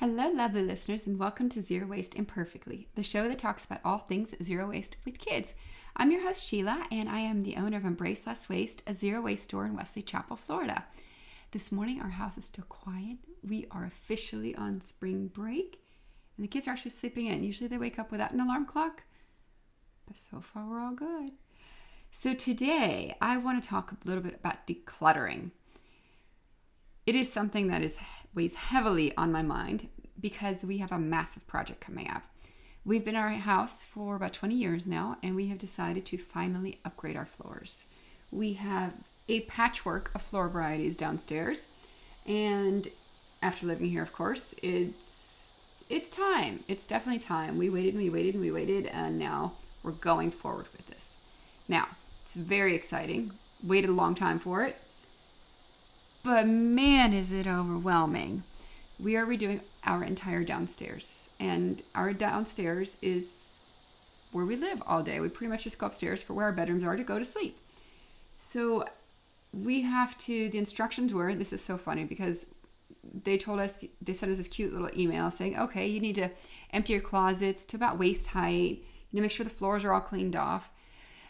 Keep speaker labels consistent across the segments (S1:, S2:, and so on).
S1: Hello, lovely listeners, and welcome to Zero Waste Imperfectly, the show that talks about all things zero waste with kids. I'm your host, Sheila, and I am the owner of Embrace Less Waste, a zero waste store in Wesley Chapel, Florida. This morning, our house is still quiet. We are officially on spring break, and the kids are actually sleeping in. Usually, they wake up without an alarm clock, but so far, we're all good. So, today, I want to talk a little bit about decluttering. It is something that is weighs heavily on my mind because we have a massive project coming up. We've been in our house for about 20 years now, and we have decided to finally upgrade our floors. We have a patchwork of floor varieties downstairs, and after living here, of course, it's it's time. It's definitely time. We waited and we waited and we waited, and now we're going forward with this. Now, it's very exciting. Waited a long time for it but man, is it overwhelming. We are redoing our entire downstairs, and our downstairs is where we live all day. We pretty much just go upstairs for where our bedrooms are to go to sleep. So we have to, the instructions were this is so funny because they told us, they sent us this cute little email saying, okay, you need to empty your closets to about waist height. You to make sure the floors are all cleaned off.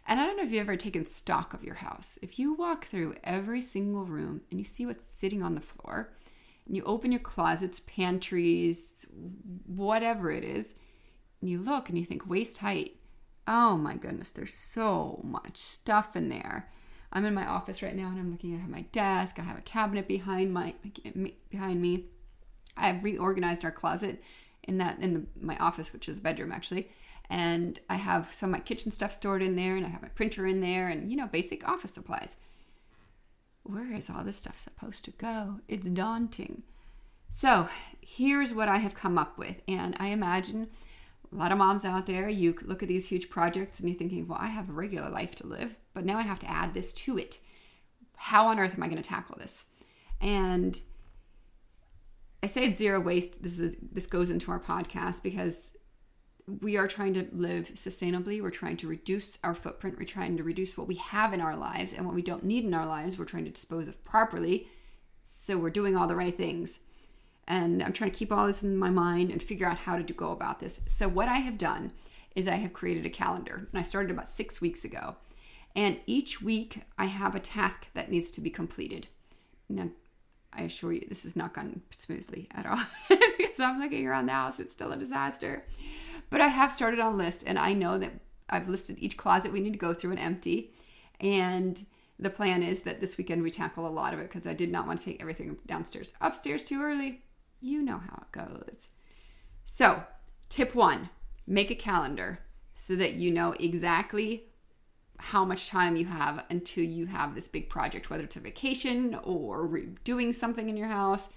S1: And I don't know if you've ever taken stock of your house. If you walk through every single room and you see what's sitting on the floor, and you open your closets, pantries, whatever it is, and you look and you think waist height. Oh my goodness, there's so much stuff in there. I'm in my office right now and I'm looking at my desk. I have a cabinet behind my behind me. I've reorganized our closet in that in the, my office, which is a bedroom actually and I have some of my kitchen stuff stored in there, and I have my printer in there, and you know, basic office supplies. Where is all this stuff supposed to go? It's daunting. So, here's what I have come up with, and I imagine a lot of moms out there, you look at these huge projects and you're thinking, well, I have a regular life to live, but now I have to add this to it. How on earth am I going to tackle this? And I say it's zero waste. This is this goes into our podcast because we are trying to live sustainably. We're trying to reduce our footprint. We're trying to reduce what we have in our lives and what we don't need in our lives. We're trying to dispose of properly. So we're doing all the right things. And I'm trying to keep all this in my mind and figure out how to do, go about this. So, what I have done is I have created a calendar. And I started about six weeks ago. And each week I have a task that needs to be completed. Now, I assure you, this has not gone smoothly at all because I'm looking around the house, it's still a disaster. But I have started on list and I know that I've listed each closet we need to go through and empty. And the plan is that this weekend we tackle a lot of it because I did not want to take everything downstairs. Upstairs too early. You know how it goes. So, tip one make a calendar so that you know exactly how much time you have until you have this big project, whether it's a vacation or doing something in your house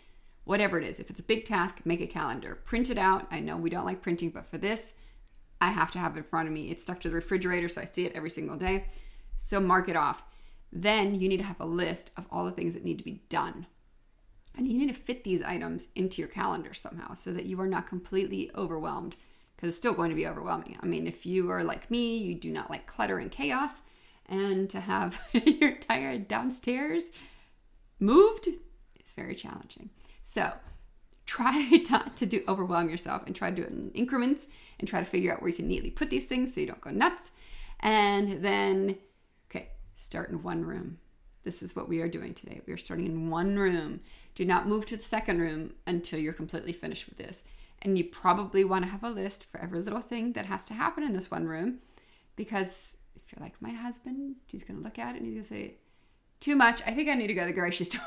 S1: whatever it is. If it's a big task, make a calendar. Print it out. I know we don't like printing, but for this, I have to have it in front of me. It's stuck to the refrigerator, so I see it every single day. So mark it off. Then you need to have a list of all the things that need to be done. And you need to fit these items into your calendar somehow so that you are not completely overwhelmed because it's still going to be overwhelming. I mean, if you are like me, you do not like clutter and chaos, and to have your entire downstairs moved is very challenging. So try not to do overwhelm yourself and try to do it in increments and try to figure out where you can neatly put these things so you don't go nuts. And then, okay, start in one room. This is what we are doing today. We are starting in one room. Do not move to the second room until you're completely finished with this. And you probably want to have a list for every little thing that has to happen in this one room because if you're like my husband, he's going to look at it and he's going to say, Too much. I think I need to go to the grocery store.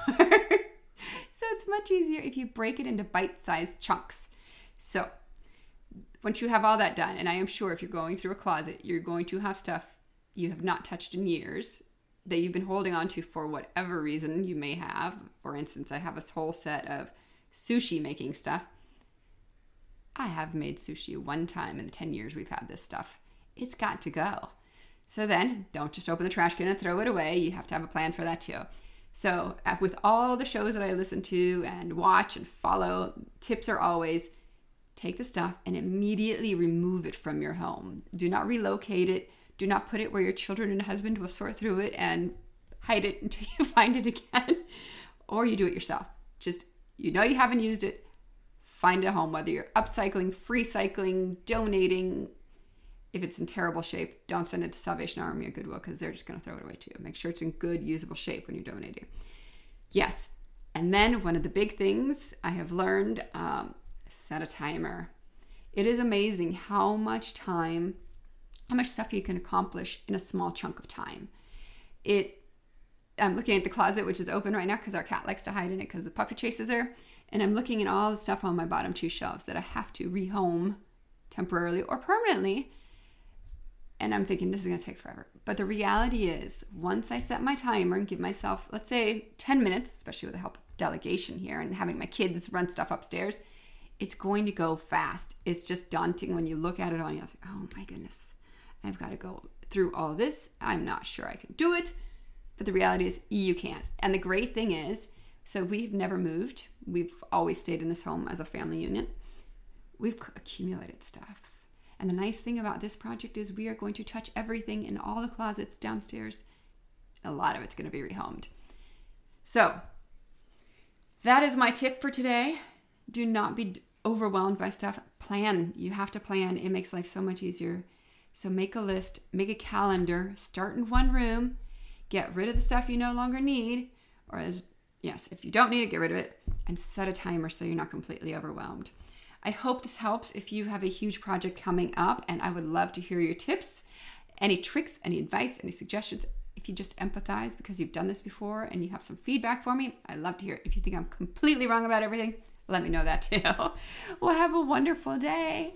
S1: So it's much easier if you break it into bite sized chunks. So once you have all that done, and I am sure if you're going through a closet, you're going to have stuff you have not touched in years that you've been holding on to for whatever reason you may have. For instance, I have a whole set of sushi making stuff. I have made sushi one time in the 10 years we've had this stuff. It's got to go. So then, don't just open the trash can and throw it away. You have to have a plan for that too. So, uh, with all the shows that I listen to and watch and follow, tips are always take the stuff and immediately remove it from your home. Do not relocate it. Do not put it where your children and husband will sort through it and hide it until you find it again, or you do it yourself. Just, you know, you haven't used it, find a home, whether you're upcycling, free cycling, donating. If it's in terrible shape, don't send it to Salvation Army or Goodwill because they're just going to throw it away too. Make sure it's in good, usable shape when you're donating. Yes. And then one of the big things I have learned um, set a timer. It is amazing how much time, how much stuff you can accomplish in a small chunk of time. It I'm looking at the closet, which is open right now because our cat likes to hide in it because the puppy chases her. And I'm looking at all the stuff on my bottom two shelves that I have to rehome temporarily or permanently. And I'm thinking this is going to take forever. But the reality is, once I set my timer and give myself, let's say, 10 minutes, especially with the help of delegation here and having my kids run stuff upstairs, it's going to go fast. It's just daunting when you look at it and you're like, oh my goodness, I've got to go through all this. I'm not sure I can do it. But the reality is, you can't. And the great thing is, so we've never moved. We've always stayed in this home as a family unit. We've accumulated stuff. And the nice thing about this project is we are going to touch everything in all the closets downstairs. A lot of it's going to be rehomed. So, that is my tip for today. Do not be overwhelmed by stuff. Plan. You have to plan. It makes life so much easier. So, make a list, make a calendar, start in one room get rid of the stuff you no longer need, or as yes, if you don't need it, get rid of it, and set a timer so you're not completely overwhelmed. I hope this helps if you have a huge project coming up, and I would love to hear your tips, any tricks, any advice, any suggestions. If you just empathize because you've done this before and you have some feedback for me, I love to hear it. If you think I'm completely wrong about everything, let me know that too. well, have a wonderful day.